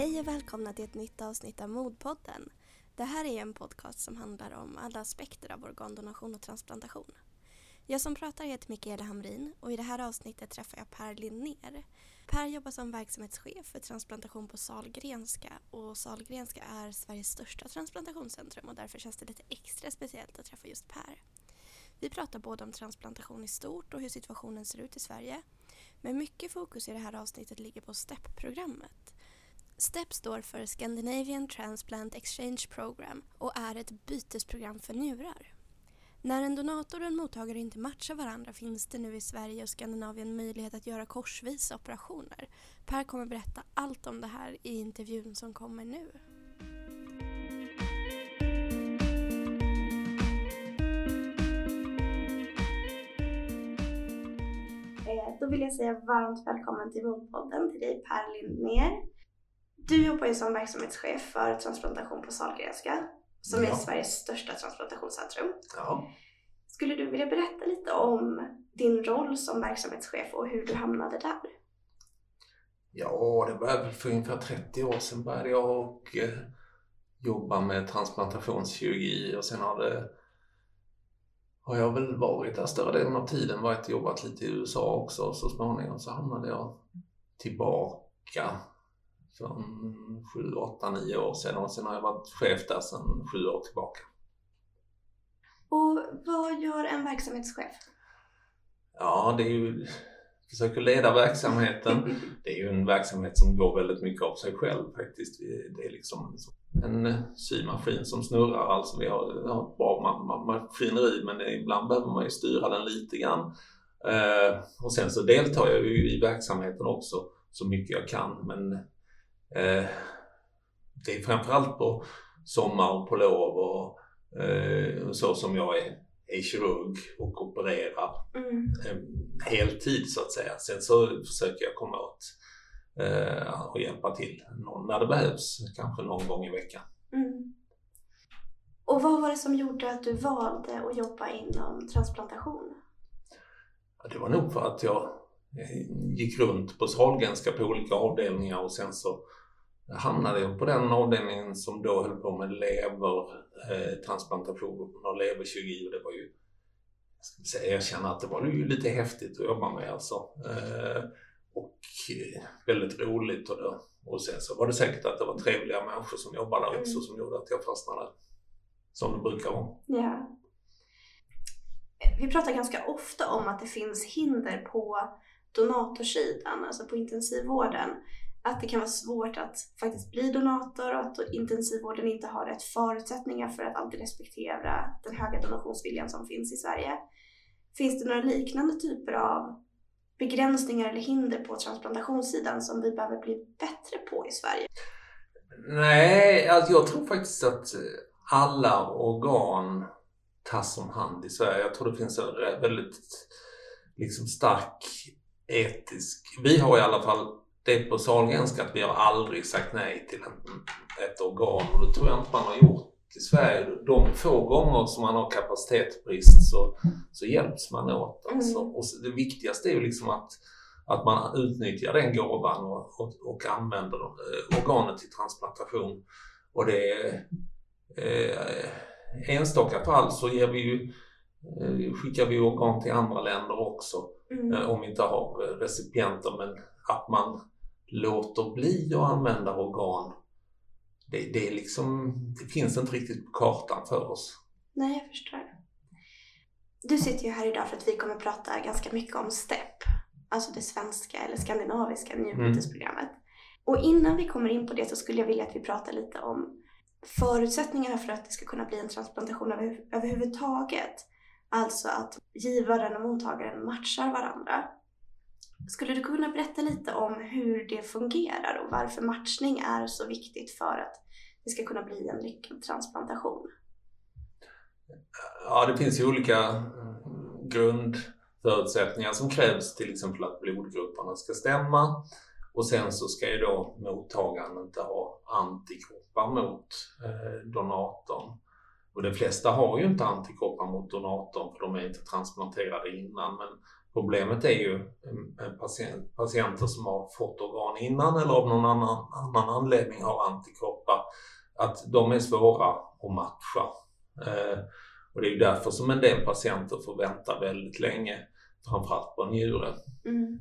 Hej och välkomna till ett nytt avsnitt av Modpodden. Det här är en podcast som handlar om alla aspekter av organdonation och transplantation. Jag som pratar heter Mikaela Hamrin och i det här avsnittet träffar jag Per Linnér. Per jobbar som verksamhetschef för transplantation på Salgrenska och Salgrenska är Sveriges största transplantationscentrum och därför känns det lite extra speciellt att träffa just Per. Vi pratar både om transplantation i stort och hur situationen ser ut i Sverige. Men mycket fokus i det här avsnittet ligger på STEP-programmet. STEP står för Scandinavian Transplant Exchange Program och är ett bytesprogram för njurar. När en donator och en mottagare inte matchar varandra finns det nu i Sverige och Skandinavien möjlighet att göra korsvisa operationer. Per kommer berätta allt om det här i intervjun som kommer nu. Eh, då vill jag säga varmt välkommen till Modpodden till dig Per Lindner. Du jobbar ju som verksamhetschef för transplantation på Sahlgrenska som ja. är Sveriges största transplantationscentrum. Ja. Skulle du vilja berätta lite om din roll som verksamhetschef och hur du hamnade där? Ja, det började väl för ungefär 30 år sedan började jag och eh, jobba med transplantationskirurgi och sen har det har jag väl varit där större delen av tiden, varit jobbat lite i USA också och så småningom så hamnade jag tillbaka för 7, 8, 9 år sedan och sen har jag varit chef där sedan 7 år tillbaka. Och vad gör en verksamhetschef? Ja, det är ju försöker leda verksamheten. Det är ju en verksamhet som går väldigt mycket av sig själv faktiskt. Det är liksom en symaskin som snurrar. Alltså vi har, ett bra maskineri men ibland behöver man ju styra den lite grann. Eh, och sen så deltar jag ju i verksamheten också så mycket jag kan men eh, det är framförallt på sommar och på lov och eh, så som jag är, är kirurg och opererar mm. eh, heltid så att säga. Sen så försöker jag komma åt eh, och hjälpa till någon när det behövs, kanske någon gång i veckan. Mm. Och vad var det som gjorde att du valde att jobba inom transplantation? Det var nog för att jag gick runt på Sahlgrenska på olika avdelningar och sen så hamnade jag på den avdelningen som då höll på med levertransplantation eh, och leverkirurgi och det var ju, jag ska säga, erkänna att det var ju lite häftigt att jobba med alltså. Eh, och eh, väldigt roligt och, då, och sen så var det säkert att det var trevliga människor som jobbade där också mm. som gjorde att jag fastnade. Som det brukar vara. Ja. Vi pratar ganska ofta om att det finns hinder på donatorsidan, alltså på intensivvården att det kan vara svårt att faktiskt bli donator och att intensivvården inte har rätt förutsättningar för att alltid respektera den höga donationsviljan som finns i Sverige. Finns det några liknande typer av begränsningar eller hinder på transplantationssidan som vi behöver bli bättre på i Sverige? Nej, alltså jag tror faktiskt att alla organ tas om hand i Sverige. Jag tror det finns en väldigt liksom stark etisk... Vi har i alla fall det på Sahlgrenska att vi har aldrig sagt nej till en, ett organ och det tror jag inte man har gjort i Sverige. De få gånger som man har kapacitetsbrist så, så hjälps man åt. Alltså. Mm. Och det viktigaste är ju liksom att, att man utnyttjar den gåvan och, och, och använder eh, organet till transplantation. Och det är eh, enstaka fall så ger vi ju, eh, skickar vi organ till andra länder också mm. eh, om vi inte har recipienter. Men att man låter bli att använda organ, det, det, är liksom, det finns inte riktigt på kartan för oss. Nej, jag förstår. Du sitter ju här idag för att vi kommer prata ganska mycket om STEP, alltså det svenska eller skandinaviska njurbytesprogrammet. Mm. Och innan vi kommer in på det så skulle jag vilja att vi pratar lite om förutsättningarna för att det ska kunna bli en transplantation över, överhuvudtaget. Alltså att givaren och mottagaren matchar varandra. Skulle du kunna berätta lite om hur det fungerar och varför matchning är så viktigt för att det ska kunna bli en lyckad transplantation? Ja, det finns ju olika mm, grundförutsättningar som krävs, till exempel att blodgrupperna ska stämma och sen så ska ju då mottagaren inte ha antikroppar mot eh, donatorn. Och de flesta har ju inte antikroppar mot donatorn för de är inte transplanterade innan. Men problemet är ju patient, patienter som har fått organ innan eller av någon annan, annan anledning har antikroppar. Att de är svåra att matcha. Eh, och det är ju därför som en del patienter får vänta väldigt länge, framförallt på njure. Mm.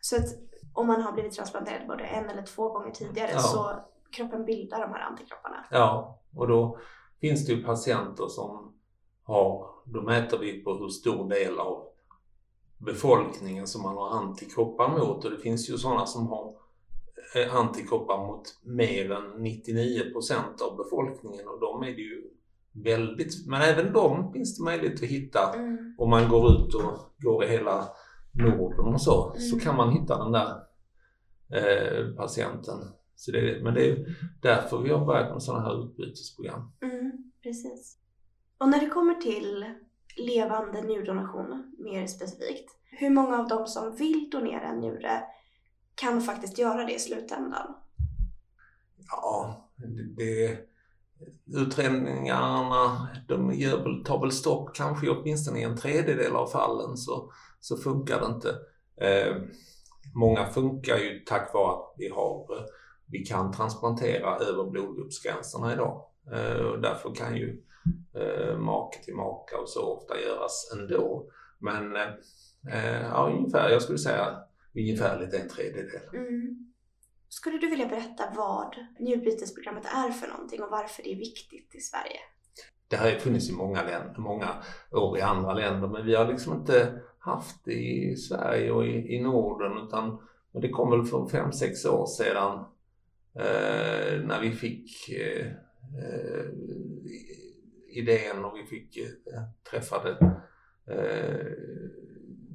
Så att om man har blivit transplanterad både en eller två gånger tidigare ja. så kroppen bildar de här antikropparna? Ja, och då finns det ju patienter som har, då mäter vi på hur stor del av befolkningen som man har antikroppar mot och det finns ju sådana som har eh, antikroppar mot mer än 99% av befolkningen och de är det ju väldigt, men även de finns det möjlighet att hitta mm. om man går ut och går i hela Norden och så, mm. så kan man hitta den där eh, patienten. Så det, men det är därför vi har börjat med sådana här utbytesprogram. Mm, precis. Och när det kommer till levande njurdonation mer specifikt, hur många av dem som vill donera en njure kan faktiskt göra det i slutändan? Ja, det, det utredningarna de gör, tar väl stopp kanske åtminstone i en tredjedel av fallen så, så funkar det inte. Eh, många funkar ju tack vare att vi, har, eh, vi kan transplantera över blodgruppsgränserna idag. Eh, och därför kan ju eh, make till maka och så ofta göras ändå. Men eh, ja, ungefär, jag skulle säga ungefär lite en tredjedel. Mm. Skulle du vilja berätta vad njurbytesprogrammet är för någonting och varför det är viktigt i Sverige? Det har ju funnits i många, länder, många år i andra länder men vi har liksom inte haft det i Sverige och i, i Norden utan det kom väl för fem sex år sedan eh, när vi fick eh, Eh, idén och vi fick eh, träffade eh,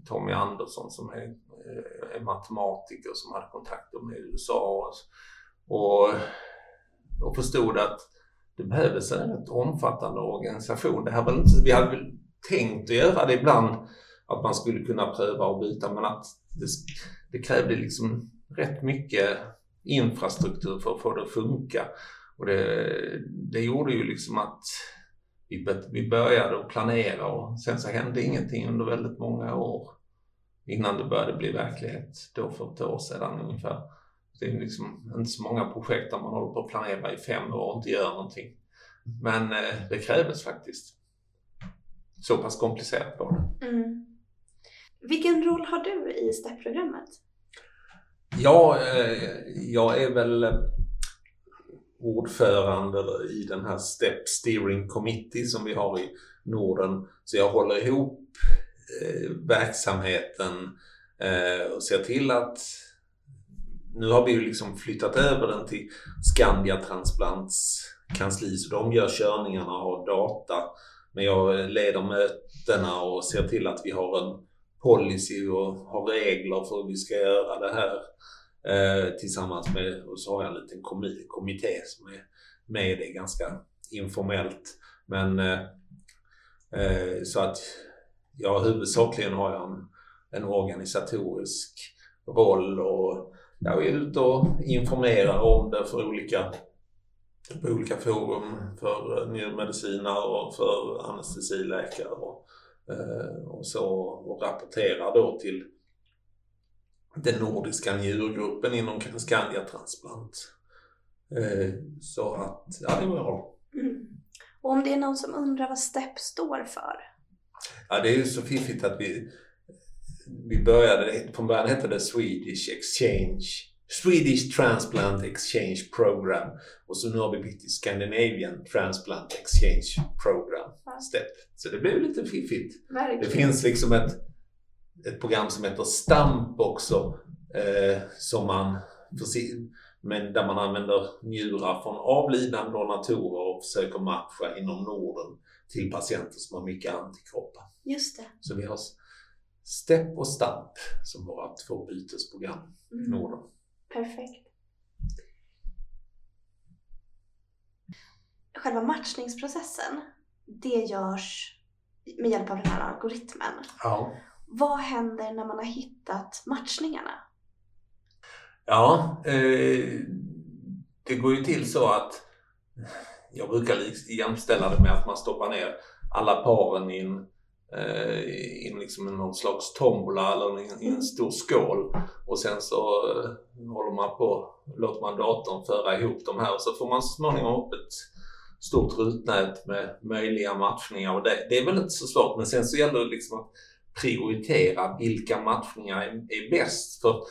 Tommy Andersson som är Eh, matematiker som hade kontakter med USA och, och förstod att det behövdes en rätt omfattande organisation. Det här var inte, vi hade väl tänkt att göra det ibland, att man skulle kunna pröva och byta, men att det, det krävde liksom rätt mycket infrastruktur för att få det att funka. Och det, det gjorde ju liksom att vi, vi började att planera och sen så hände ingenting under väldigt många år innan det började bli verklighet då för ett år sedan ungefär. Det är liksom inte så många projekt där man håller på att planera i fem år och inte gör någonting. Men eh, det krävdes faktiskt. Så pass komplicerat var det. Mm. Vilken roll har du i STEP-programmet? Ja, eh, jag är väl ordförande i den här STEP Steering Committee som vi har i Norden. Så jag håller ihop Eh, verksamheten eh, och ser till att nu har vi ju liksom flyttat över den till Skandia Transplants kansli så de gör körningarna och har data. Men jag leder mötena och ser till att vi har en policy och har regler för hur vi ska göra det här. Eh, tillsammans med, och så har jag en liten kommitté som är med det ganska informellt. Men eh, eh, så att ja, huvudsakligen har jag en, en organisatorisk roll och jag är ute och informerar om det för olika, på olika forum för eh, njurmedicinare och för anestesiläkare och, eh, och så och rapporterar då till den nordiska njurgruppen inom Skandia Transplant. Eh, så att, ja det är bra. Mm. Och om det är någon som undrar vad STEP står för? Ja, det är ju så fiffigt att vi, vi började, från början hette det Swedish Exchange Swedish Transplant Exchange Program och så nu har vi bytt till Scandinavian Transplant Exchange Program STEP. Så det blev lite fiffigt. Verkligen. Det finns liksom ett, ett program som heter STAMP också eh, som man men där man använder njurar från avlidna donatorer och försöker matcha inom Norden till patienter som har mycket antikroppar. Just det. Så vi har STEP och STAMP som våra två bytesprogram mm. i Norden. Perfekt. Själva matchningsprocessen, det görs med hjälp av den här algoritmen. Ja. Vad händer när man har hittat matchningarna? Ja, eh, det går ju till så att jag brukar jämställa det med att man stoppar ner alla paren i en eh, i liksom någon slags tombola eller i en, stor skål. Och sen så eh, håller man på, låter man datorn föra ihop de här och så får man så småningom upp ett stort rutnät med möjliga matchningar. Och det, det är väl inte så svårt men sen så gäller det liksom att prioritera vilka matchningar är, är bäst. För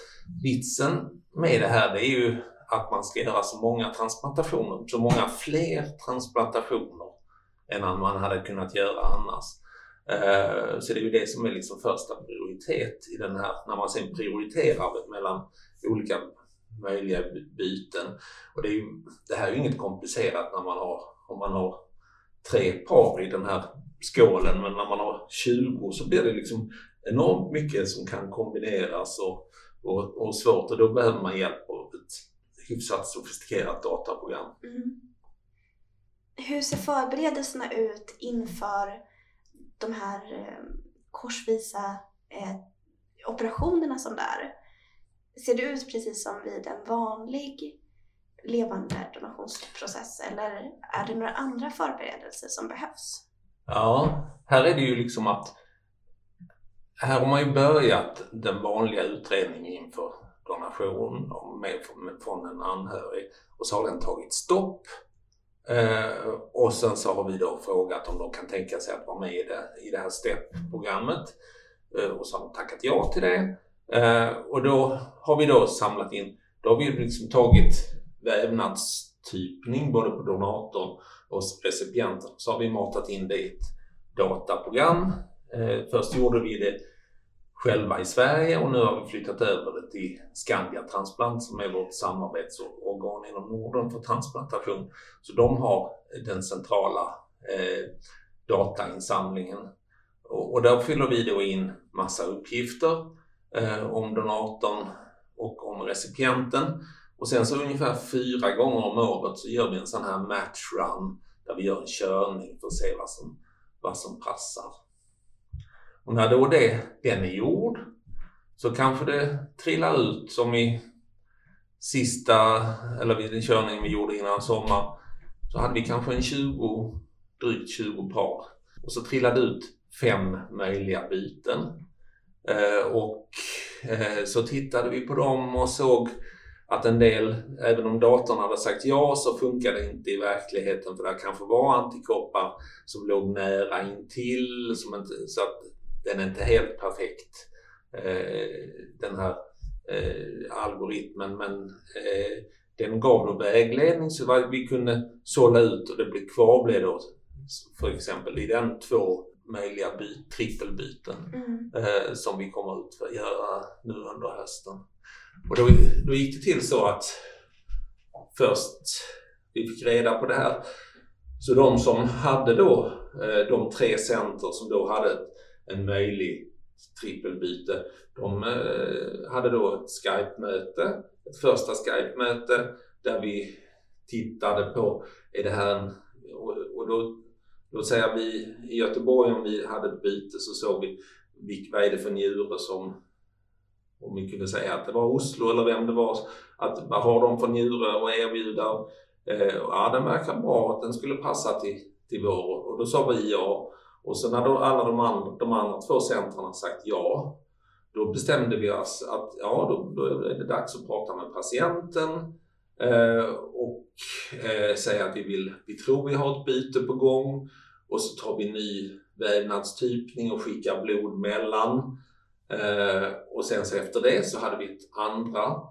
vitsen med det här det är ju att man ska göra så många transplantationer, så många fler transplantationer än man hade kunnat göra annars. Eh, så det är ju det som är liksom första prioritet i den här, när man sen prioriterar mellan olika möjliga byten. Och det, är ju, det här är ju inget komplicerat när man har, om man har tre par i den här skålen men när man har 20 så blir det liksom enormt mycket som kan kombineras och, och, och svårt och då behöver man hjälp av ett hyfsat sofistikerat dataprogram. Mm. Hur ser förberedelserna ut inför de här eh, korsvisa eh, operationerna som det är? Ser det ut precis som vid en vanlig levande donationsprocess eller är det några andra förberedelser som behövs? Ja, här är det ju liksom att här har man ju börjat den vanliga utredningen inför donation med, från en anhörig och så har den tagit stopp. Eh, och sen så har vi då frågat om de kan tänka sig att vara med i det, i det här STEP-programmet. Eh, och så har de tackat ja till det. Eh, och då har vi då samlat in, då har vi liksom tagit vävnadstypning både på donatorn och recipienten. Så har vi matat in det i ett dataprogram. Eh, först gjorde vi det själva i Sverige och nu har vi flyttat över det till Skandia Transplant som är vårt samarbetsorgan inom Norden för transplantation. Så de har den centrala eh, datainsamlingen och, och där fyller vi då in massa uppgifter eh, om donatorn och om recipienten. Och sen så ungefär fyra gånger om året så gör vi en sån här match run där vi gör en körning för att se vad som, vad som passar. Och när då det, den är gjord så kanske det trillar ut som i sista, eller vid den körning vi gjorde innan sommar, så hade vi kanske en 20, drygt 20 par. Och så trillade ut fem möjliga byten. Eh, och eh, så tittade vi på dem och såg att en del, även om datorn hade sagt ja, så funkar det inte i verkligheten för det kanske var antikroppar som låg nära intill, som inte, så att den är inte helt perfekt, eh, den här eh, algoritmen. Men eh, den gav då vägledning så vi kunde sålla ut och det blev kvar blev då för exempel i den två möjliga byt, trippelbyten mm. som vi kommer att göra nu under hösten. Och då, då gick det till så att först vi fick reda på det här. Så de som hade då eh, de tre center som då hade en möjlig trippelbyte de eh, hade då ett Skype-möte, ett första Skype-möte där vi tittade på, är det här en, och då Låt säga vi i Göteborg om vi hade ett byte så såg vi vad är det för njure som om vi kunde säga att det var Oslo eller vem det var, att vad har de för njure att erbjuda? Eh, ja, den verkar bra, att den skulle passa till, till vår. Och då sa vi ja. Och sen när då alla de andra, de andra två centren sagt ja, då bestämde vi oss att ja, då, då är det dags att prata med patienten eh, och eh, säga att vi, vill, vi tror vi har ett byte på gång och så tar vi ny vävnadstypning och skickar blod mellan. Eh, och sen så efter det så hade vi ett andra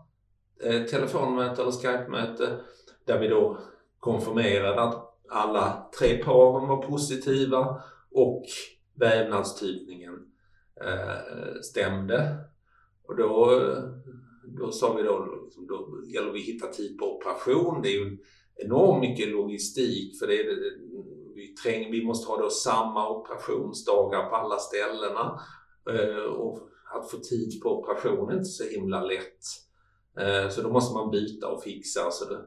eh, telefonmöte eller Skype-möte där vi då konfirmerade att alla tre paren var positiva och vävnadstypningen eh, stämde. Och då, då sa vi då, liksom, då gäller vi att hitta tid på operation. Det är ju enormt mycket logistik för det är, vi, träng, vi måste ha då samma operationsdagar på alla ställena. Eh, och att få tid på operationen är inte så himla lätt. Eh, så då måste man byta och fixa. Så det...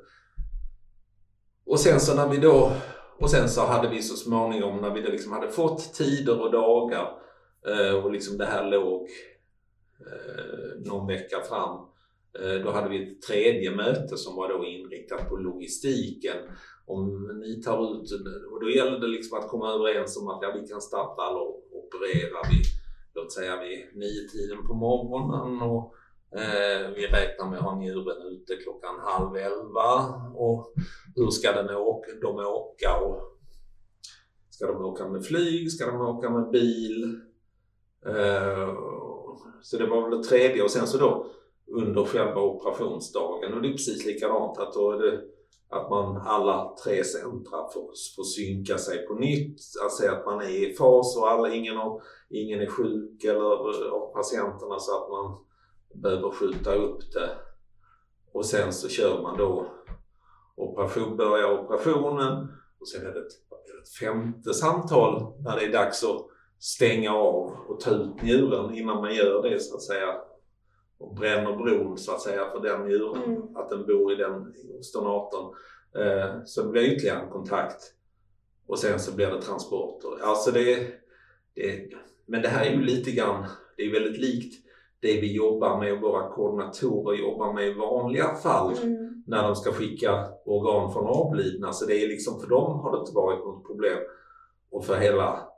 Och sen så när vi då och sen så hade vi så småningom när vi liksom hade fått tider och dagar eh, och liksom det här låg någon vecka fram då hade vi ett tredje möte som var då inriktat på logistiken. Om ni tar ut, och då gällde det liksom att komma överens om att ja, vi kan starta eller operera Vi, låt säga vid nio tiden på morgonen och eh, vi räknar med att ha njuren ute klockan halv elva och hur ska den åka, de åka och ska de åka med flyg, ska de åka med bil? Eh, så det var väl det tredje och sen så då under själva operationsdagen. Och det är precis likadant. Att, då är det, att man alla tre centra får, får synka sig på nytt. Alltså att man är i fas och alla, ingen, har, ingen är sjuk eller av patienterna så att man behöver skjuta upp det. Och sen så kör man då operation, börjar operationen och sen är det ett, ett femte samtal när det är dags att stänga av och ta ut njuren innan man gör det så att säga och bränner bron så att säga för den njuren, mm. att den bor i den stonatorn. Eh, så det blir ytterligare en kontakt och sen så blir det transporter. Alltså det, det, men det här är ju lite grann, det är väldigt likt det vi jobbar med och våra koordinatorer jobbar med i vanliga fall mm. när de ska skicka organ från avlidna. Så det är liksom, för dem har det inte varit något problem. Och för hela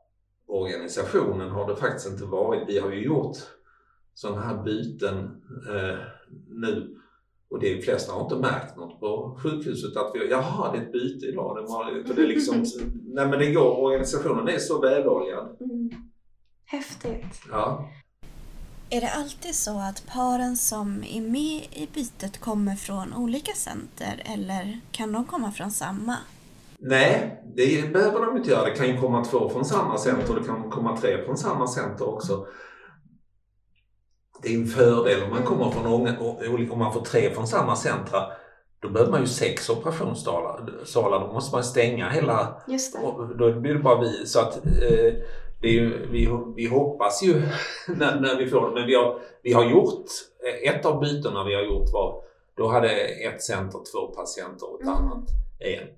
organisationen har det faktiskt inte varit. Vi har ju gjort sådana här byten eh, nu. Och de flesta har inte märkt något på sjukhuset att vi, jaha det är ett byte idag. Det var, för det är liksom, nej men det går, organisationen är så väloljad. Mm. Häftigt. Ja. Är det alltid så att paren som är med i bytet kommer från olika center eller kan de komma från samma? Nej, det behöver de inte göra. Det kan ju komma två från samma center och det kan komma tre från samma center också det är en fördel om man kommer från olika, om man får tre från samma centra. Då behöver man ju sex operationssalar. Då måste man stänga hela... Just det. Då blir det bara vi. Så att eh, det är ju, vi, vi hoppas ju när, när vi får det. Men vi har, vi har gjort, ett av bytena vi har gjort var, då hade ett center två patienter och ett mm. annat en.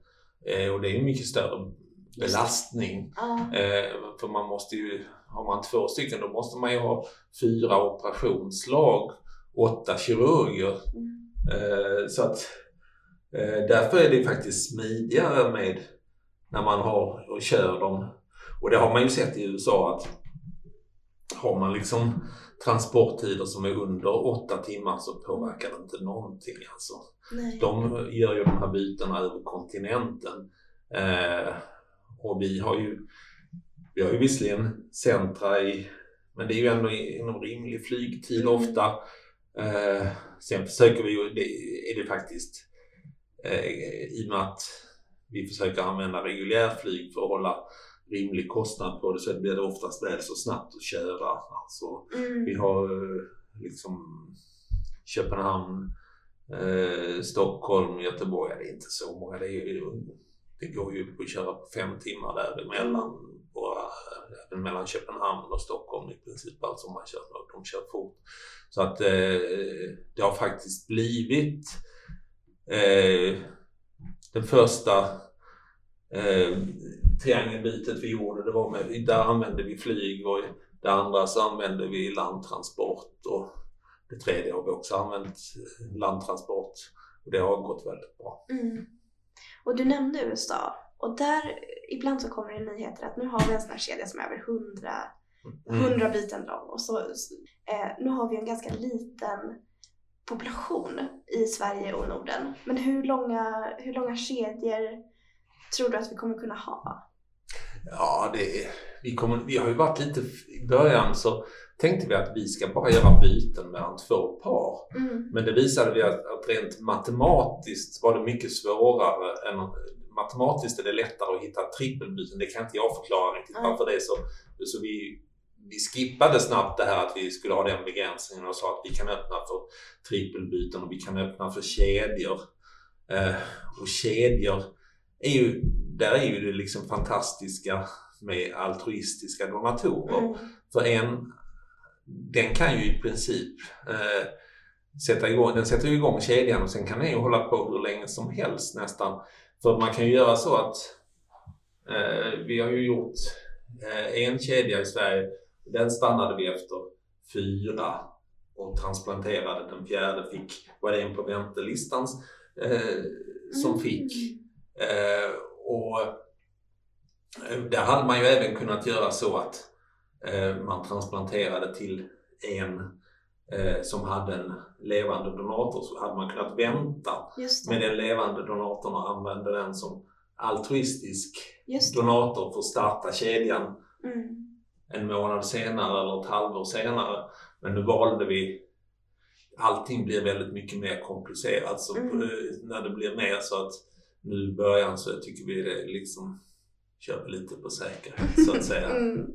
Eh, och det är ju mycket större belastning. Ah. Eh, för man måste ju har man två stycken då måste man ju ha fyra operationslag, åtta kirurger. Mm. Eh, så att eh, därför är det faktiskt smidigare med när man har och kör dem. Och det har man ju sett i USA att har man liksom transporttider som är under åtta timmar så påverkar det inte någonting alltså. Nej. De gör ju de här bytena över kontinenten. Eh, och vi har ju vi har ju visserligen centra i, men det är ju ändå inom rimlig flygtid mm. ofta. Eh, sen försöker vi ju, det, är det faktiskt, eh, i och med att vi försöker använda reguljärflyg för att hålla rimlig kostnad på det så blir det oftast väl så snabbt att köra. Alltså, mm. Vi har liksom Köpenhamn, eh, Stockholm, Göteborg. Det är inte så många. Det, är, det går ju att köra på fem timmar däremellan och eh, även mellan Köpenhamn och Stockholm i princip, alltså man kör, de kör fort. Så att eh, det har faktiskt blivit eh, den första eh, triangelbytet vi gjorde, det var med, där använde vi flyg och det andra så använde vi landtransport och det tredje har vi också använt eh, landtransport och det har gått väldigt bra. Mm. Och du nämnde USA och där, ibland så kommer det nyheter att nu har vi en sån här kedja som är över 100, mm. 100 byten lång och så, eh, nu har vi en ganska liten population i Sverige och Norden. Men hur långa, hur långa kedjor tror du att vi kommer kunna ha? Ja, det, vi, kommer, vi har ju varit lite, i början så tänkte vi att vi ska bara göra byten mellan två par. Mm. Men det visade vi att, att rent matematiskt var det mycket svårare än matematiskt är det lättare att hitta trippelbyten. Det kan inte jag förklara riktigt mm. varför det är så. Så vi, vi skippade snabbt det här att vi skulle ha den begränsningen och sa att vi kan öppna för trippelbyten och vi kan öppna för kedjor. Eh, och kedjor är ju, där är ju det liksom fantastiska med altruistiska donatorer. Mm. För en, den kan ju i princip eh, sätta igång, den sätter igång kedjan och sen kan den ju hålla på hur länge som helst nästan. För man kan ju göra så att eh, vi har ju gjort eh, en kedja i Sverige. Den stannade vi efter fyra och transplanterade. Den fjärde fick, var det en på väntelistan eh, som Mm. fick. Eh, och eh, där hade man ju även kunnat göra så att eh, man transplanterade till en som hade en levande donator så hade man kunnat vänta med den levande donatorn och använda den som altruistisk donator för att starta kedjan Mm. en månad senare eller ett halvår senare. Men nu valde vi Allting blir väldigt mycket mer komplicerat så Mm. eh, när det blir mer så att nu i början så tycker vi det liksom kör lite på säkerhet så att säga. Mm.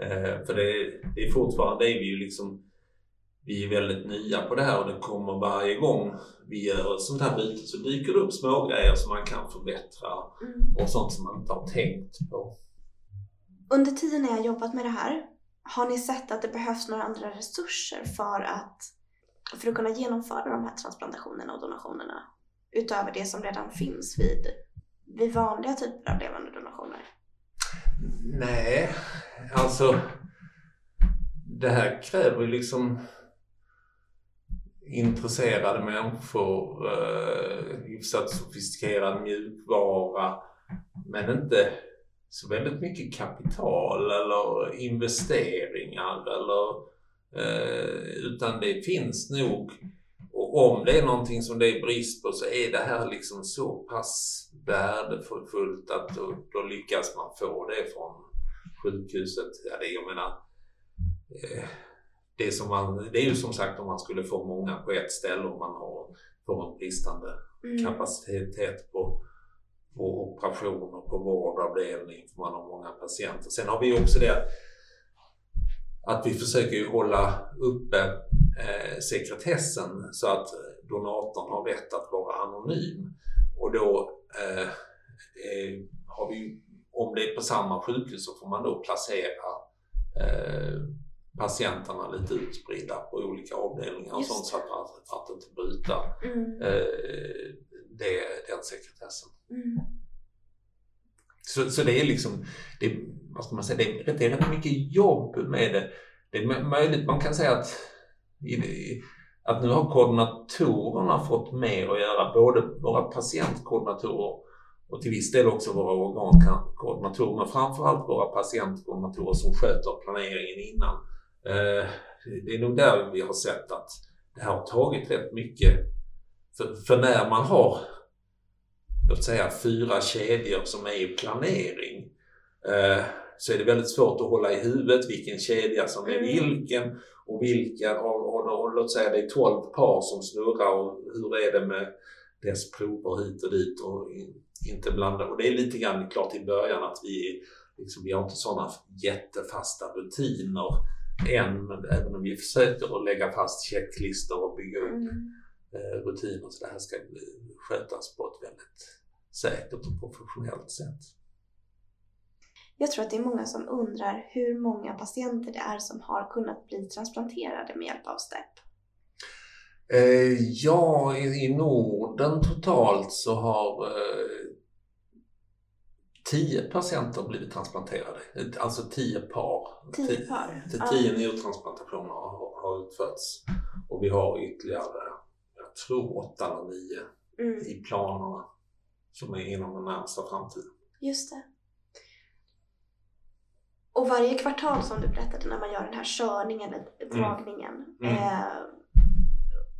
Eh, för det, det är fortfarande, det är vi ju liksom vi är väldigt nya på det här och det kommer varje gång vi gör ett sånt här byte så dyker det upp små grejer som man kan förbättra Mm. och sånt som man inte har tänkt på. Under tiden när jag har jobbat med det här, har ni sett att det behövs några andra resurser för att, för att kunna genomföra de här transplantationerna och donationerna? Utöver det som redan finns vid, vid vanliga typer av levande donationer? Nej, alltså det här kräver ju liksom intresserade människor, eh, hyfsat sofistikerad mjukvara, men inte så väldigt mycket kapital eller investeringar eller eh, utan det finns nog och om det är någonting som det är brist på så är det här liksom så pass värdefullt att då, då lyckas man få det från sjukhuset. Ja, det, jag menar, eh, det, som man, det är ju som sagt om man skulle få många på ett ställe och man har, får en bristande Mm. kapacitet på, på operation och på vårdavdelning för man har många patienter. Sen har vi också det att vi försöker ju hålla uppe eh, sekretessen så att donatorn har rätt att vara anonym. Och då eh, eh, har vi om det är på samma sjukhus så får man då placera eh, patienterna lite utspridda på olika avdelningar och sånt så att, att, att inte bryta Mm. eh, det, den sekretessen. Mm. Så, så det är liksom, det, vad ska man säga, det är, det är rätt mycket jobb med det. Det är mö- möjligt, man kan säga att, att nu har koordinatorerna fått mer att göra, både våra patientkoordinatorer och till viss del också våra organkoordinatorer, men framförallt våra patientkoordinatorer som sköter planeringen innan. Eh, det är nog där vi har sett att det här har tagit rätt mycket. För, för när man har låt säga fyra kedjor som är i planering eh, så är det väldigt svårt att hålla i huvudet vilken kedja som är Mm. vilken och vilka och, och, och, låt säga det är 12 par som snurrar och hur är det med dess prover hit och dit och in, inte blanda. Och det är lite grann klart i början att vi, liksom, vi har inte sådana jättefasta rutiner än, men även om vi försöker att lägga fast checklistor och bygga upp Mm. eh, rutiner så det här ska skötas på ett väldigt säkert och professionellt sätt. Jag tror att det är många som undrar hur många patienter det är som har kunnat bli transplanterade med hjälp av STEP. Eh, ja, i, i Norden totalt så har eh, 10 patienter blivit transplanterade. Alltså 10 par. Tio Ti- par? ti- Ja. 10 njurtransplantationer har, har utförts. Och vi har ytterligare, jag tror 8 eller 9 Mm. i planerna som är inom den närmsta framtiden. Just det. Och varje kvartal som du berättade när man gör den här körningen eller dragningen. Mm. Eh,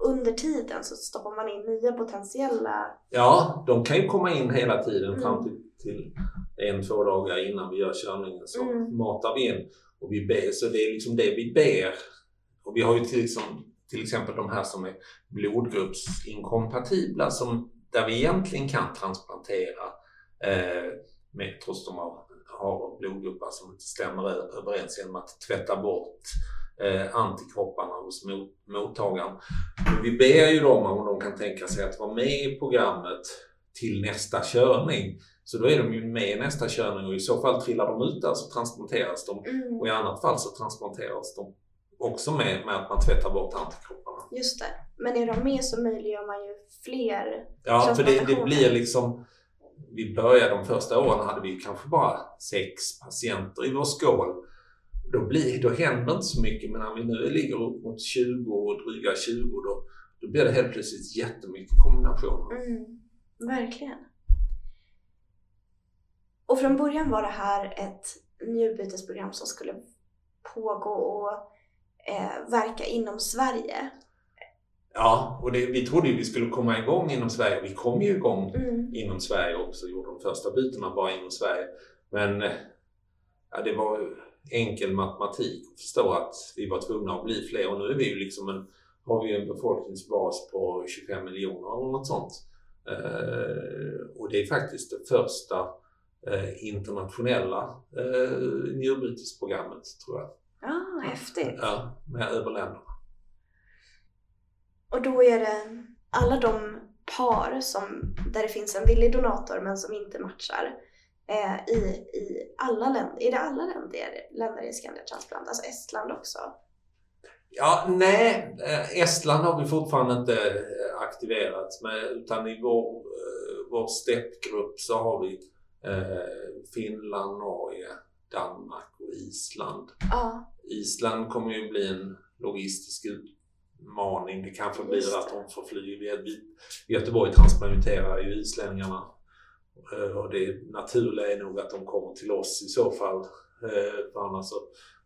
under tiden så stoppar man in nya potentiella... Ja, de kan ju komma in hela tiden Mm. fram till, till en, två dagar innan vi gör körningen så Mm. matar vi in och vi ber. Så det är liksom det vi ber. Och vi har ju till, liksom, till exempel de här som är blodgruppsinkompatibla som, där vi egentligen kan transplantera eh, med, trots de har, har blodgrupper som inte stämmer överens genom att tvätta bort eh, antikropparna hos mot, mottagaren. Men vi ber ju dem om de kan tänka sig att vara med i programmet till nästa körning. Så då är de ju med i nästa körning och i så fall trillar de ut där så transplanteras de Mm. och i annat fall så transplanteras de också med, med att man tvättar bort antikropparna. Just det. Men är de med så möjliggör man ju fler. Ja, för det, det blir liksom... Vi började de första åren hade vi kanske bara sex patienter i vår skål. Då, blir, då händer inte så mycket men när vi nu ligger upp mot 20 och dryga 20 då, då blir det helt plötsligt jättemycket kombinationer. Mm, verkligen. Och från början var det här ett njurbytesprogram som skulle pågå och eh, verka inom Sverige. Ja, och det, vi trodde ju vi skulle komma igång inom Sverige. Vi kom ju igång Mm. inom Sverige också, gjorde de första bytena bara inom Sverige. Men eh, ja, det var ju enkel matematik att förstå att vi var tvungna att bli fler och nu är vi ju liksom en, har vi en befolkningsbas på 25 miljoner eller något sånt. Eh, och det är faktiskt det första eh, internationella eh, njurbytesprogrammet tror jag. Ja, häftigt. Ja, med över länderna. Och då är det alla de par som, där det finns en villig donator men som inte matchar eh, i, i alla länder. Är det alla länder, länder i Scandia Transplant? Alltså Estland också? Ja, nej, eh, Estland har vi fortfarande inte eh, aktiverat med, utan i vår, vår steppgrupp så har vi eh, Finland, Norge, Danmark och Island. Ja, Island kommer ju bli en logistisk utmaning. Det kanske blir att de får flyga. Vi- Göteborg transplanterar ju islänningarna. Eh, Och det naturliga är nog att de kommer till oss i så fall. Eh, För annars så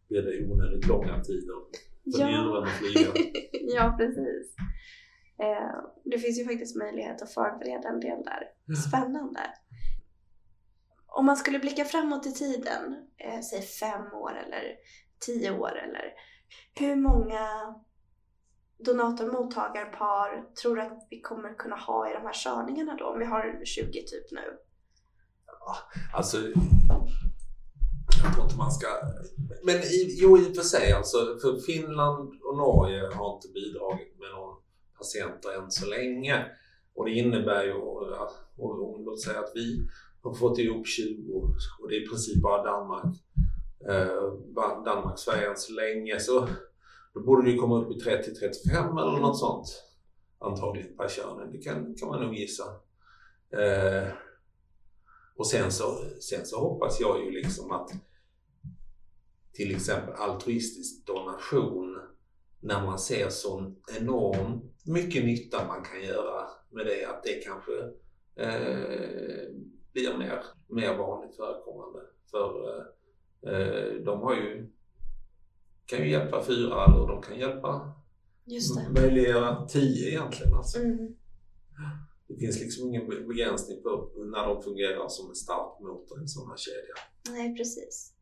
blir det onödigt långa tider för Ja. djuren att flyga. ja precis. Eh, det finns ju faktiskt möjlighet att förbereda en del där. Spännande. Om man skulle blicka framåt i tiden, säg fem år eller tio år eller hur många donator-mottagarpar tror du att vi kommer kunna ha i de här körningarna då? Om vi har 20 typ nu. Alltså, jag tror inte man ska... Men i, jo, i och för sig alltså. För Finland och Norge har inte bidragit med någon patienter än så länge. Och det innebär ju, och om låt säga att vi har fått ihop 20 och det är i princip bara Danmark. Eh, Danmark, Sverige än så länge. Så då borde det komma upp i 30-35 eller något sånt. Antagligen per körning. Det kan, kan man nog gissa. Eh, och sen så, sen så hoppas jag ju liksom att till exempel altruistisk donation när man ser så enormt mycket nytta man kan göra med det, att det kanske eh, blir mer, mer vanligt förekommande. För eh, de har ju, kan ju hjälpa fyra eller de kan hjälpa, Just möjliggöra tio egentligen. Alltså. Mm. Det finns liksom ingen begränsning på när de fungerar som en startmotor i en sån här kedja. Nej, precis.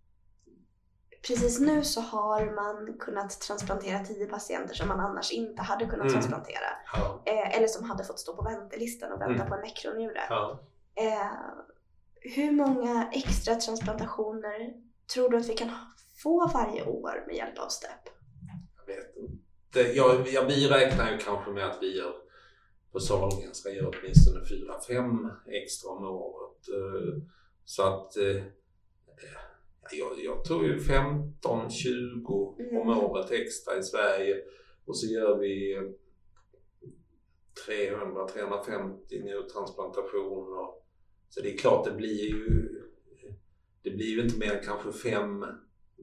Precis nu så har man kunnat transplantera 10 patienter som man annars inte hade kunnat Mm. transplantera. Ja. Eh, eller som hade fått stå på väntelistan och vänta Mm. på en nekronjure. ja. Eh, hur många extra transplantationer tror du att vi kan få varje år med hjälp av STEP? Jag vet inte. Jag, jag, vi räknar ju kanske med att vi gör på Sahlgrenska gör åtminstone 4-5 extra om året. Eh, Så att eh, jag, jag tror ju 15-20 om Mm. året extra i Sverige och så gör vi 300-350 njurtransplantationer. Så det är klart, det blir ju det blir ju inte mer än kanske 5,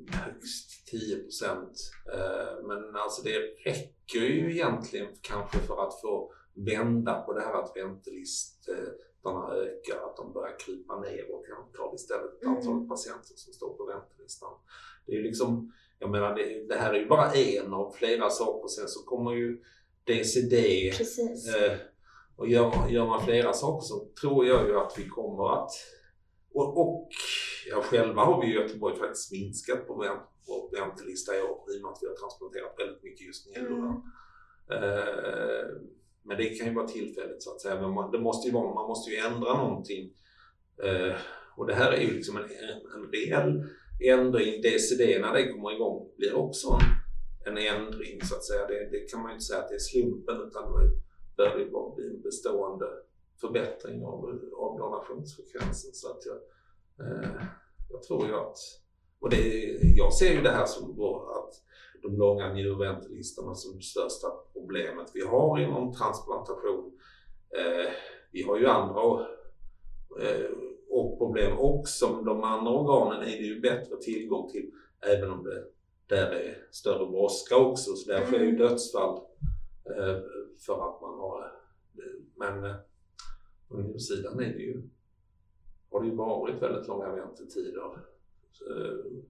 högst 10 procent. Eh, Men alltså det räcker ju egentligen kanske för att få vända på det här att väntelistorna ökar, att de börjar krypa ner och antal istället Mm. antalet patienter som står på väntelistan. Det är liksom, jag menar det, det här är ju bara en av flera saker. Sen så kommer ju DCD. Eh, och gör, gör man flera saker så tror jag ju att vi kommer att... Och, och ja, själva har vi i Göteborg faktiskt minskat på vänt, vår väntelista i år i och med att vi har transplanterat väldigt mycket just njurar. Mm. Eh, men det kan ju vara tillfälligt så att säga. Men man, det måste ju vara, man måste ju ändra någonting. Eh, och det här är ju liksom en, en, en reell ändring. DCD när det kommer igång blir också en, en ändring så att säga. Det, det kan man ju inte säga att det är slumpen utan då bör det bara bli en bestående förbättring av, av donationsfrekvensen. Så att jag, jag tror ju att, och det, jag ser ju det här som att de långa njurväntelistorna som det största problemet vi har inom transplantation. Eh, vi har ju andra eh, och problem också, men de andra organen är det ju bättre tillgång till även om det där är större brådska också. Så där sker ju Mm. dödsfall eh, för att man har... Men eh, på njursidan är det ju, har det ju varit väldigt långa väntetider. Eh,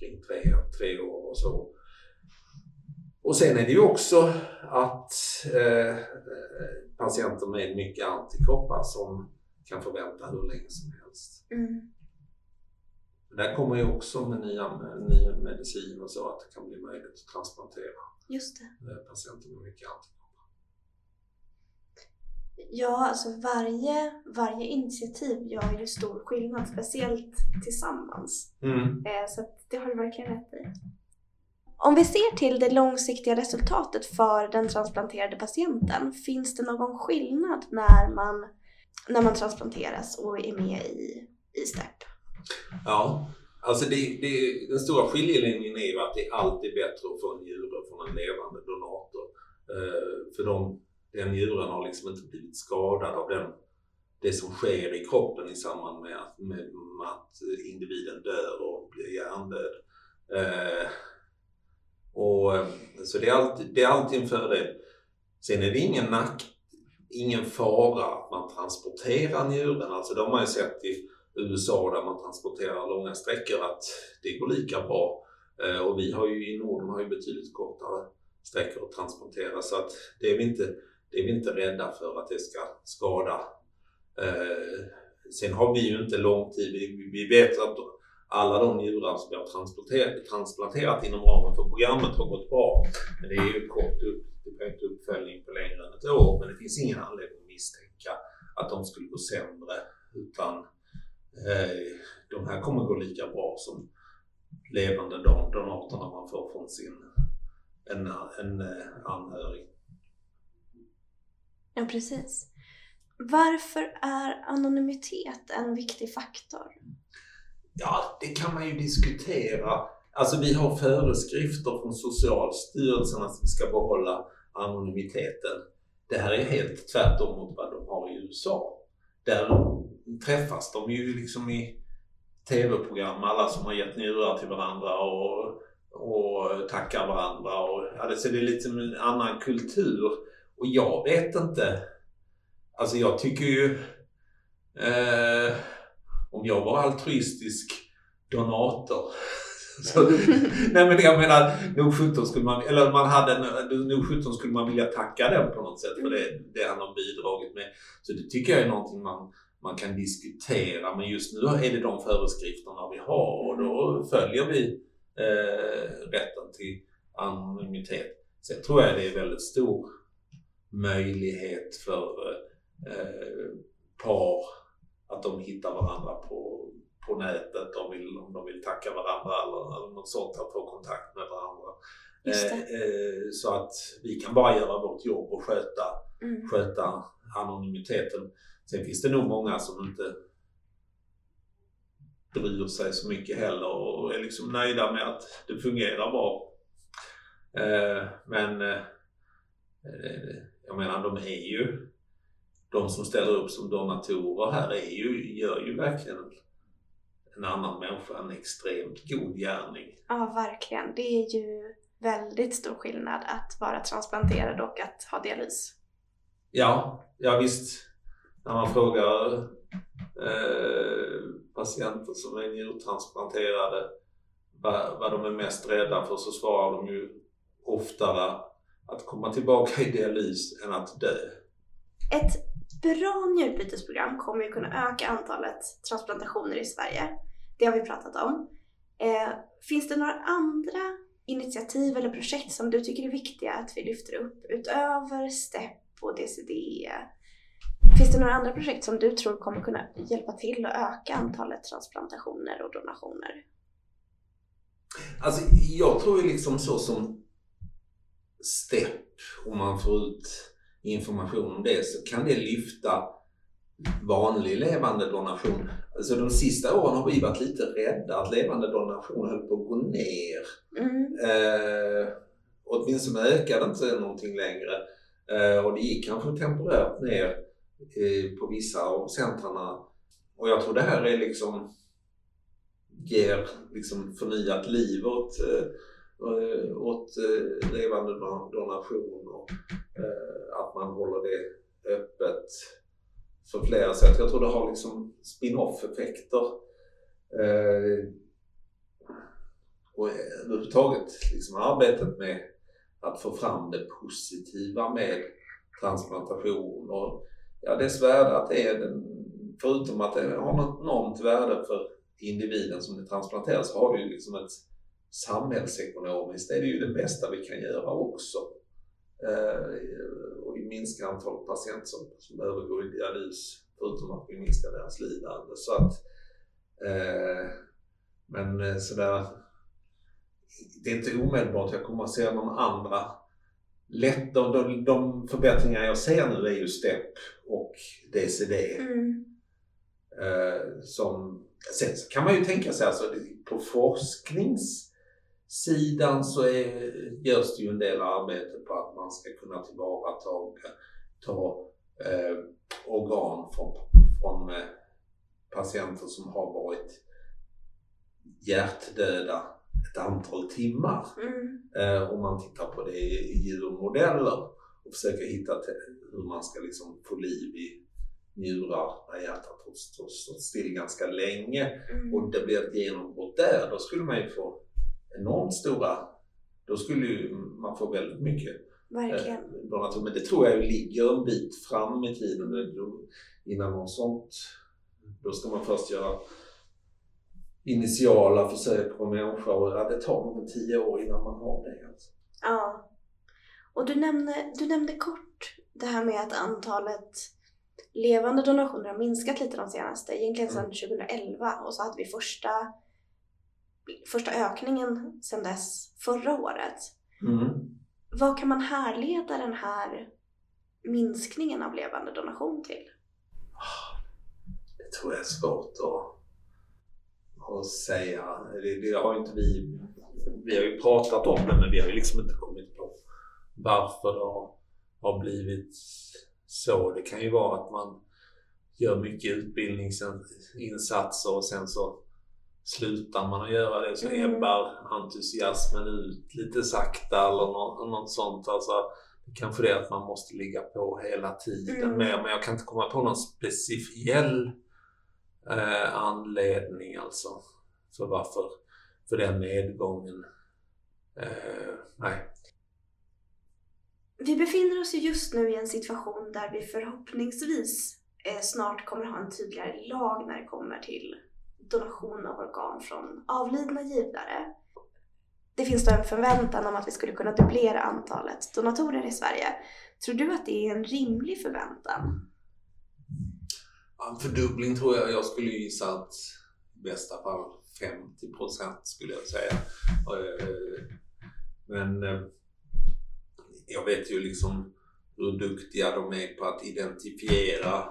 kring tre, tre år och så. Och sen är det ju också att eh, patienter med mycket antikroppar som kan få vänta hur länge som helst. Mm. Där kommer ju också med nya, nya medicin och så att det kan bli möjligt att transplantera Just det. eh, patienter med mycket antikroppar. Ja, alltså varje, varje initiativ gör ju stor skillnad, speciellt tillsammans. Mm. Eh, Så det har du verkligen rätt i. Om vi ser till det långsiktiga resultatet för den transplanterade patienten, finns det någon skillnad när man, när man transplanteras och är med i, i STEP? Ja, alltså det, det, den stora skiljelinjen är ju att det är alltid bättre att få en njure från en levande donator. Eh, för de, den njuren har liksom inte blivit skadad av den, det som sker i kroppen i samband med att, med, med att individen dör och blir hjärndöd. Eh, och, så det är, alltid, det är alltid en fördel. Sen är det ingen nack, ingen fara att man transporterar njuren. Alltså de har ju sett i USA där man transporterar långa sträckor att det går lika bra. Eh, och vi har ju i Norden har ju betydligt kortare sträckor att transportera så att det är vi inte, det är vi inte rädda för att det ska skada. Eh, sen har vi ju inte lång tid, vi, vi vet att alla de njurar som vi har transplanterat, transplanterat inom ramen för programmet har gått bra. Men det är ju kort upp, det är inte uppföljning på längre än ett år men det finns ingen anledning att misstänka att de skulle gå sämre utan eh, de här kommer gå lika bra som levande don- donatorna man får från sin en, en eh, anhörig. Ja, precis. Varför är anonymitet en viktig faktor? Ja, det kan man ju diskutera. Alltså vi har föreskrifter från Socialstyrelsen att vi ska behålla anonymiteten. Det här är helt tvärtom mot vad de har i USA. Där träffas de ju liksom i tv-program, alla som har gett njurar till varandra och, och tackar varandra. Och, ja, det, är lite en annan kultur. Och jag vet inte. Alltså jag tycker ju eh, om jag var altruistisk donator så, nej men jag menar, nog 17 skulle man, eller man hade nog 17 skulle man vilja tacka den på något sätt för det, det han har bidragit med. Så det tycker jag är någonting man, man kan diskutera men just nu är det de föreskrifterna vi har och då följer vi eh, rätten till anonymitet. Sen tror jag det är väldigt stor möjlighet för eh, par att de hittar varandra på, på nätet de vill, om de vill tacka varandra eller, eller något sånt, att få kontakt med varandra. Eh, eh, så att vi kan bara göra vårt jobb och sköta, Mm. sköta anonymiteten. Sen finns det nog många som inte bryr sig så mycket heller och är liksom nöjda med att det fungerar bra. Eh, men eh, eh, jag menar, de är ju de som ställer upp som donatorer här är ju, gör ju verkligen en annan människa en extremt god gärning. Ja, verkligen. Det är ju väldigt stor skillnad att vara transplanterad och att ha dialys. Ja, ja visst. När man frågar eh, patienter som är njurtransplanterade vad, vad de är mest rädda för så svarar de ju oftare att komma tillbaka i dialys än att dö. Ett bra njurbytesprogram kommer ju kunna öka antalet transplantationer i Sverige. Det har vi pratat om. Eh, finns det några andra initiativ eller projekt som du tycker är viktiga att vi lyfter upp utöver STEP och DCD? Finns det några andra projekt som du tror kommer kunna hjälpa till att öka antalet transplantationer och donationer? Alltså jag tror ju liksom så som STEP, om man får ut information om det, så kan det lyfta vanlig levande donation. Alltså de sista åren har vi varit lite rädda att levande donation höll på att gå ner. Mm. Eh, åtminstone ökade inte någonting längre. Eh, och det gick kanske temporärt ner eh, på vissa av centrarna. Och jag tror det här är liksom ger liksom förnyat liv åt, eh, Eh, åt eh, levande donation och eh, att man håller det öppet för flera sätt. Jag tror det har liksom spin-off effekter. Och överhuvudtaget liksom arbetet med att få fram det positiva med transplantation och ja, dess värde att det är den, förutom att det har något enormt värde för individen som det transplanteras så har det ju liksom ett samhällsekonomiskt är det ju det bästa vi kan göra också. Eh, och minska antalet patienter som, som övergår i dialys förutom att vi minskar deras lidande. Så att, eh, men eh, sådär, det är inte omedelbart jag kommer att se någon andra lätt, de, de, de förbättringar jag ser nu är ju STEP och DCD. Mm. Eh, som, sen kan man ju tänka sig alltså på forskningssidan så är, görs det ju en del arbete på att man ska kunna tillvarata ta, eh, organ från, från eh, patienter som har varit hjärtdöda ett antal timmar. Mm. Eh, om man tittar på det i djurmodeller och försöker hitta hur man ska liksom få liv i njurar när hjärtat har stått still ganska länge mm. och det blir ett genombrott där, då skulle man ju få enormt stora, då skulle ju man få väldigt mycket Verkligen. Eh, men det tror jag ligger en bit fram i tiden. Innan något sånt, då ska man först göra initiala försök på människor. Ja, det tar nog tio år innan man har det. Alltså. Ja. Och du nämnde, du nämnde kort det här med att antalet levande donationer har minskat lite de senaste, egentligen sedan 2011 och så hade vi första, första ökningen sedan dess förra året. Mm. Vad kan man härleda den här minskningen av levande donation till? Det tror jag är svårt att att säga. Det, det har inte vi... Vi har ju pratat om det men vi har ju liksom inte kommit på varför det har, har blivit så. Det kan ju vara att man gör mycket utbildningsinsatser och sen så slutar man att göra det så mm. ebbar entusiasmen ut lite sakta eller något, något sånt. Alltså, kanske det att man måste ligga på hela tiden mm. mer men jag kan inte komma på någon speciell eh, anledning alltså för varför, för den nedgången. Eh, nej. Vi befinner oss just nu i en situation där vi förhoppningsvis eh, snart kommer ha en tydligare lag när det kommer till donation av organ från avlidna givare. Det finns då en förväntan om att vi skulle kunna dubblera antalet donatorer i Sverige. Tror du att det är en rimlig förväntan? En fördubbling tror jag. Jag skulle gissa att i bästa fall 50 procent skulle jag säga. Eh, men eh, jag vet ju liksom hur duktiga de är på att identifiera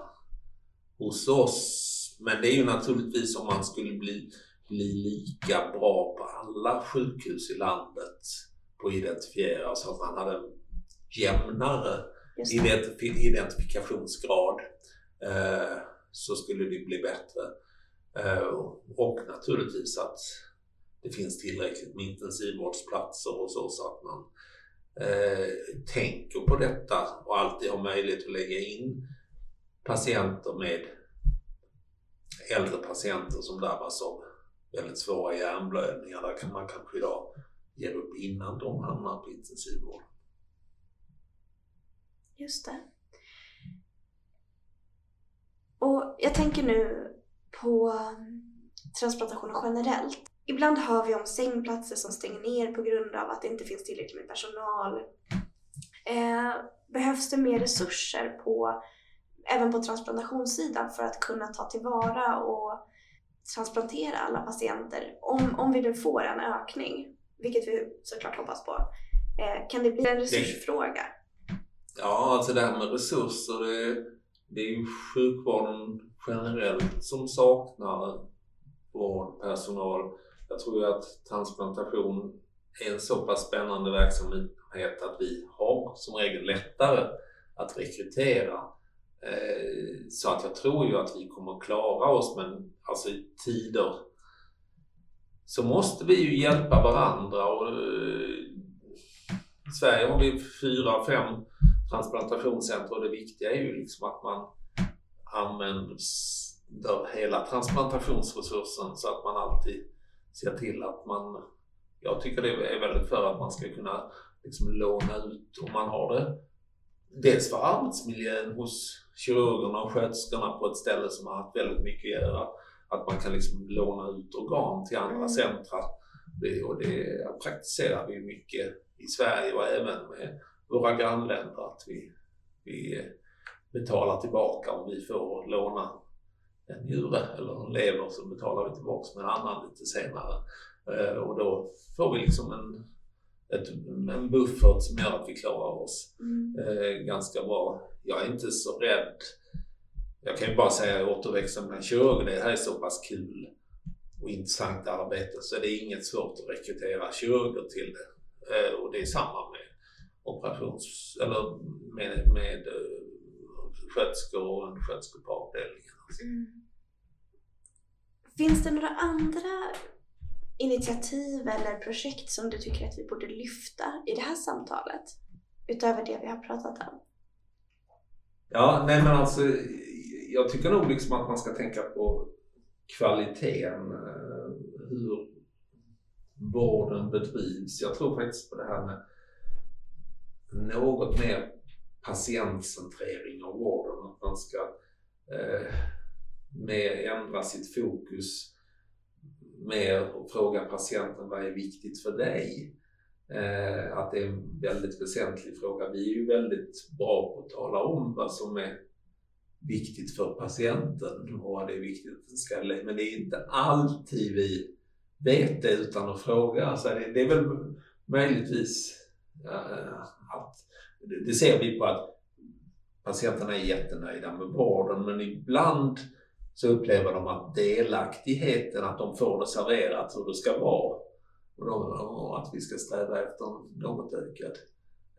hos oss. Men det är ju naturligtvis om man skulle bli, bli lika bra på alla sjukhus i landet på att identifiera så att man hade jämnare identif identifikationsgrad. Eh, så skulle det bli bättre. Eh, och naturligtvis att det finns tillräckligt med intensivvårdsplatser och så, så att man eh, tänker på detta och alltid har möjlighet att lägga in patienter med äldre patienter som drabbas av väldigt svåra hjärnblödningar. Där kan man kanske idag ge upp innan de hamnar på intensivvård. Just det. Och jag tänker nu på um, transplantationer generellt. Ibland hör vi om sängplatser som stänger ner på grund av att det inte finns tillräckligt med personal. Eh, behövs det mer resurser på, även på transplantationssidan för att kunna ta tillvara och transplantera alla patienter? Om, om vi nu får en ökning, vilket vi såklart hoppas på, eh, kan det bli en resursfråga? Ja, alltså det här med resurser, det det är ju sjukvården generellt som saknar vårdpersonal. Jag tror ju att transplantation är en så pass spännande verksamhet att vi har som regel lättare att rekrytera. Eh, så att jag tror ju att vi kommer klara oss men alltså i tider så måste vi ju hjälpa varandra. Och, I Sverige har vi fyra, fem transplantationscenter och det viktiga är ju liksom att man använder hela transplantationsresursen så att man alltid ser till att man, jag tycker det är väldigt för att man ska kunna liksom låna ut om man har det. Dels för arbetsmiljön hos kirurgerna och sköterskorna på ett ställe som har haft väldigt mycket att göra. Att man kan liksom låna ut organ till andra mm. centra. Det, och det praktiserar vi mycket i Sverige och även med våra grannländer. Att vi, vi betalar tillbaka om vi får låna en njure eller en lever så betalar vi tillbaka med en annan lite senare. Eh, och då får vi liksom en, ett, en buffert som gör att vi klarar oss mm. eh, ganska bra. Jag är inte så rädd. Jag kan ju bara säga återväxten bland kirurger, det här är så pass kul och intressant arbete så det är inget svårt att rekrytera kirurger till det. Eh, och det är samma med operations eller med, med eh, sköterskor och undersköterskor på avdelningen. Mm. Finns det några andra initiativ eller projekt som du tycker att vi borde lyfta i det här samtalet? Utöver det vi har pratat om. Ja, nej men alltså jag tycker nog liksom att man ska tänka på kvaliteten, eh, hur vården bedrivs. Jag tror faktiskt på det här med något mer patientcentrering av vården. Att man ska eh, mer ändra sitt fokus mer och fråga patienten vad är viktigt för dig? Eh, att det är en väldigt väsentlig fråga. Vi är ju väldigt bra på att tala om vad som är viktigt för patienten och vad det är viktigt att den ska Men det är inte alltid vi vet det utan att fråga. Alltså det, det är väl möjligtvis eh, att det ser vi på att patienterna är jättenöjda med vården men ibland så upplever de att delaktigheten, att de får det serverat hur det ska vara och, de, och att vi ska sträva efter något ökad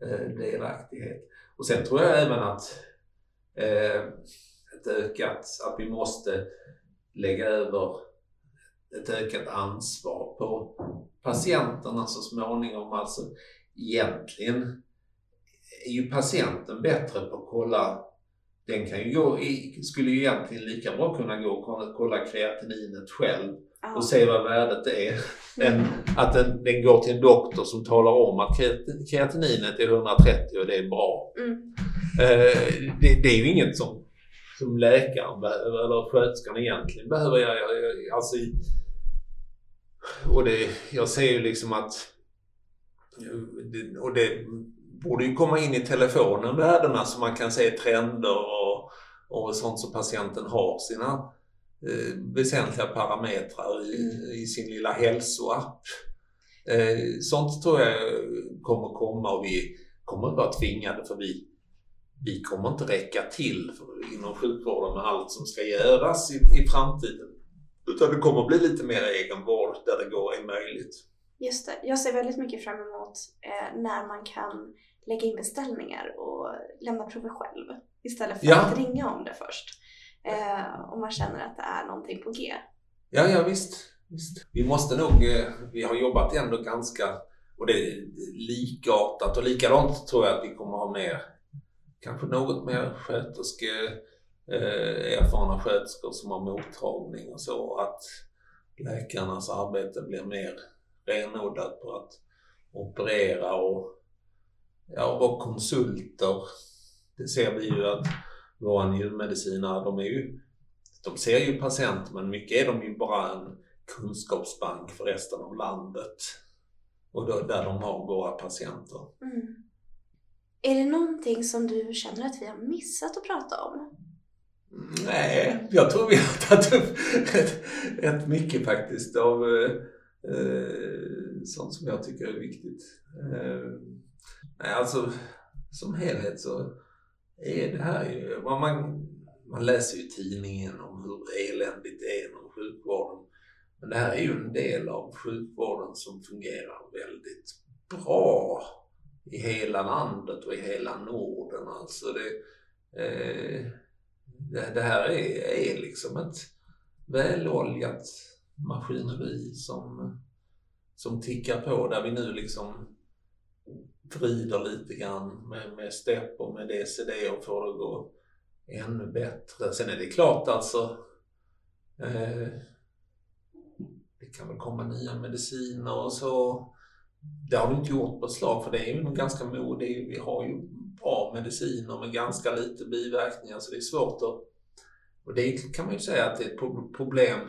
eh, delaktighet. Och sen tror jag även att eh, ett ökat, att vi måste lägga över ett ökat ansvar på patienterna så småningom. Alltså egentligen är ju patienten bättre på att kolla den kan ju gå skulle ju egentligen lika bra kunna gå och kolla kreatininet själv och se vad värdet är än att den, den, går till en doktor som talar om att kreatininet är 130 och det är bra. Mm. Eh, det, det, är ju inget som, som läkaren behöver eller sköterskan egentligen behöver göra. Alltså, och det, jag ser ju liksom att och det borde ju komma in i telefonen värdena så man kan se trender och, sånt som patienten har sina eh, väsentliga parametrar i, i sin lilla hälsoapp. Eh, sånt tror jag kommer komma och vi kommer vara tvingade för vi, vi kommer inte räcka till för, inom sjukvården med allt som ska göras i, i framtiden. Utan det kommer bli lite mer egenvård där det går är möjligt. Just det. Jag ser väldigt mycket fram emot eh, när man kan lägga in beställningar och lämna prover själv istället för ja. att ringa om det först. Eh, om man känner att det är någonting på G. Ja, ja visst. visst. Vi måste nog, eh, vi har jobbat ändå ganska, och det är likartat och likadant tror jag att vi kommer ha mer, kanske något mer sköterskor, eh, erfarna sköterskor som har mottagning och så. Att läkarnas arbete blir mer renodlat på att operera och ja, vara konsulter. Det ser vi ju att våra njurmedicinare, de är ju, de ser ju patienter men mycket är de ju bara en kunskapsbank för resten av landet. Och då, där de har våra patienter. Mm. Är det någonting som du känner att vi har missat att prata om? Nej, jag tror vi har tagit upp rätt, rätt mycket faktiskt av eh, Eh, sånt som jag tycker är viktigt. Eh, Nej, alltså som helhet så är det här ju... Man, man läser ju i tidningen om hur eländigt det är inom sjukvården. Men det här är ju en del av sjukvården som fungerar väldigt bra i hela landet och i hela Norden. Alltså det, eh, det, det, här är, är liksom ett väloljat maskineri som, som tickar på där vi nu liksom vrider lite grann med, med stepp och med DCD och får det att gå ännu bättre. Sen är det klart alltså eh, det kan väl komma nya mediciner och så. Det har vi inte gjort på ett slag för det är ju ganska modigt. Vi har ju bra mediciner med ganska lite biverkningar så det är svårt att... Och det kan man ju säga att det är ett problem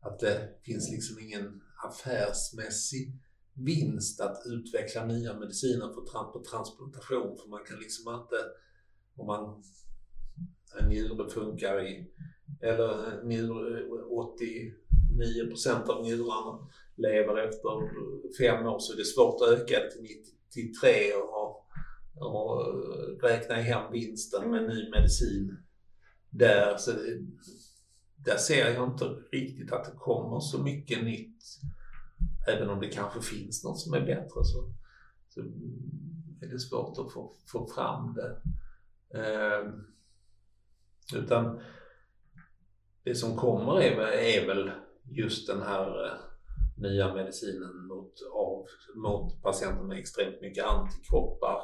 att det finns liksom ingen affärsmässig vinst att utveckla nya mediciner för transplantation för man kan liksom inte om man en njure funkar i eller njure 89% av njurarna lever efter fem år så är det svårt att öka det till 93 och, och räkna hem vinsten med ny medicin där. Så det, där ser jag inte riktigt att det kommer så mycket nytt. Även om det kanske finns något som är bättre så, så är det svårt att få, få fram det. Eh, utan det som kommer är, är väl just den här eh, nya medicinen mot, av, mot patienter med extremt mycket antikroppar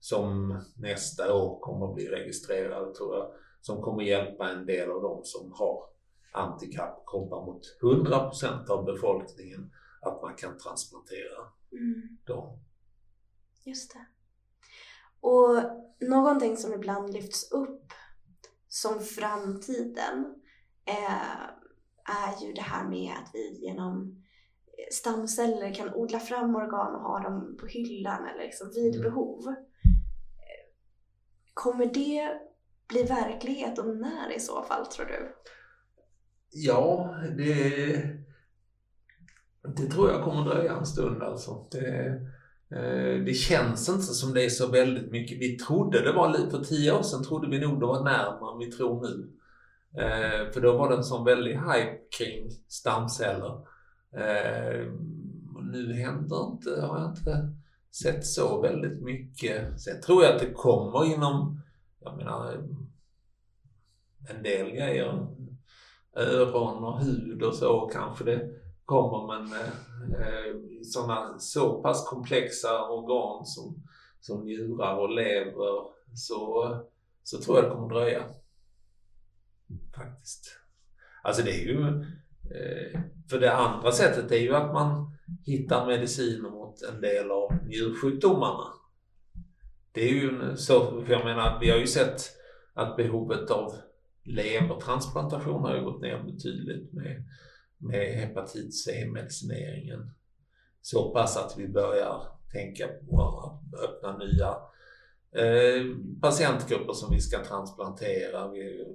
som nästa år kommer att bli registrerade tror jag. Som kommer hjälpa en del av dem som har antikroppar mot 100% av befolkningen att man kan transplantera mm. dem. Just det. Och någonting som ibland lyfts upp som framtiden eh, är ju det här med att vi genom stamceller kan odla fram organ och ha dem på hyllan eller liksom vid mm. behov. Kommer det bli verklighet och när i så fall tror du? Ja, det, det tror jag kommer dröja en stund alltså. Det, eh, det känns inte som det är så väldigt mycket. Vi trodde det var, för tio år sedan trodde vi nog det var närmare än vi tror nu. Eh, för då var det en sån väldig hype kring stamceller. Eh, nu händer inte, har jag inte sett så väldigt mycket. Sen tror jag att det kommer inom, jag menar, en del grejer. Öron och hud och så kanske det kommer men eh, sådana så pass komplexa organ som, som njurar och lever så, så tror jag det kommer dröja. Faktiskt. Alltså det är ju eh, för det andra sättet är ju att man hittar mediciner mot en del av njursjukdomarna. Det är ju så, för jag menar, vi har ju sett att behovet av levertransplantation har ju gått ner betydligt med, med hepatit C-medicineringen. Så pass att vi börjar tänka på att öppna nya eh, patientgrupper som vi ska transplantera. Vi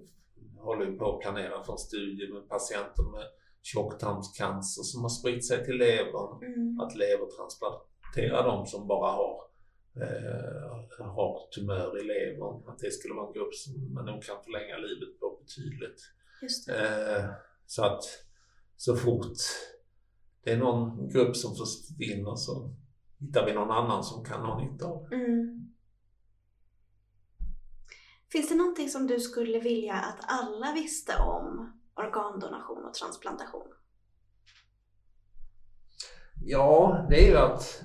håller ju på att planera för en studie med patienter med tjocktarmscancer som har spritt sig till levern. Mm. Att levertransplantera de som bara har, eh, har tumör i levern. Att det skulle vara en grupp som man nog kan förlänga livet på betydligt. Eh, så att så fort det är någon grupp som försvinner så hittar vi någon annan som kan ha nytta av det. Mm. Finns det någonting som du skulle vilja att alla visste om organdonation och transplantation? Ja, det är ju att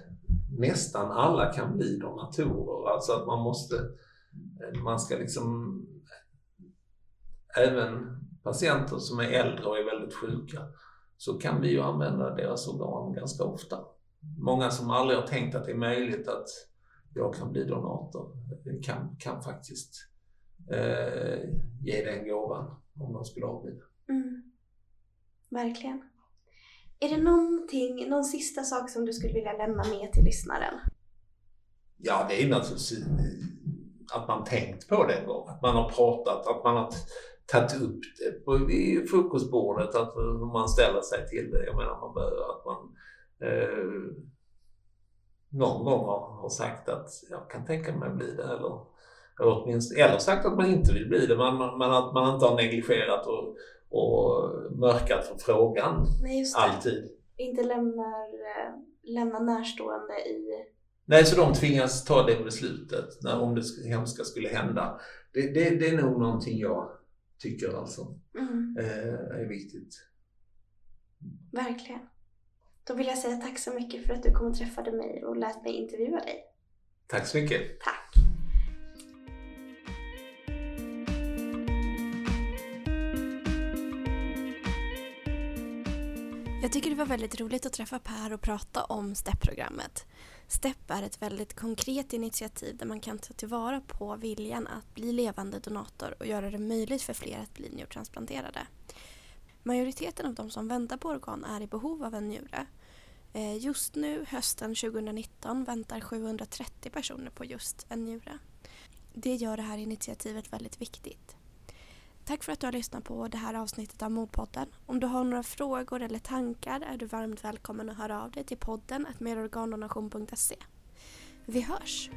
nästan alla kan bli donatorer. Alltså att man måste, man ska liksom, även patienter som är äldre och är väldigt sjuka, så kan vi ju använda deras organ ganska ofta. Många som aldrig har tänkt att det är möjligt att jag kan bli donator kan, kan faktiskt eh, ge den gåvan om de skulle avlida. Mm. Verkligen. Är det någonting, någon sista sak som du skulle vilja lämna med till lyssnaren? Ja, det är naturligtvis att man tänkt på det en gång. Att man har pratat, att man har tagit upp det på frukostbordet, att man ställer sig till det. Jag menar, man bör, att man eh, någon gång har, har, sagt att jag kan tänka mig att bli det. Eller, eller, åtminstone, eller sagt att man inte vill bli det, men, men att man inte har negligerat och och mörkat för frågan Nej, alltid. Inte lämnar, eh, lämnar närstående i... Nej, så de tvingas ta det beslutet när, om det hemska skulle hända. Det, det, det är nog någonting jag tycker alltså mm. eh, är viktigt. Verkligen. Då vill jag säga tack så mycket för att du kom och träffade mig och lät mig intervjua dig. Tack så mycket. Tack. Jag tycker det var väldigt roligt att träffa Per och prata om STEP-programmet. STEP är ett väldigt konkret initiativ där man kan ta tillvara på viljan att bli levande donator och göra det möjligt för fler att bli njurtransplanterade. Majoriteten av de som väntar på organ är i behov av en njure. Eh, just nu, hösten 2019, väntar 730 personer på just en njure. Det gör det här initiativet väldigt viktigt. Tack för att du har lyssnat på det här avsnittet av Mordpodden. Om du har några frågor eller tankar är du varmt välkommen att höra av dig till podden merorgandonation.se. Vi hörs!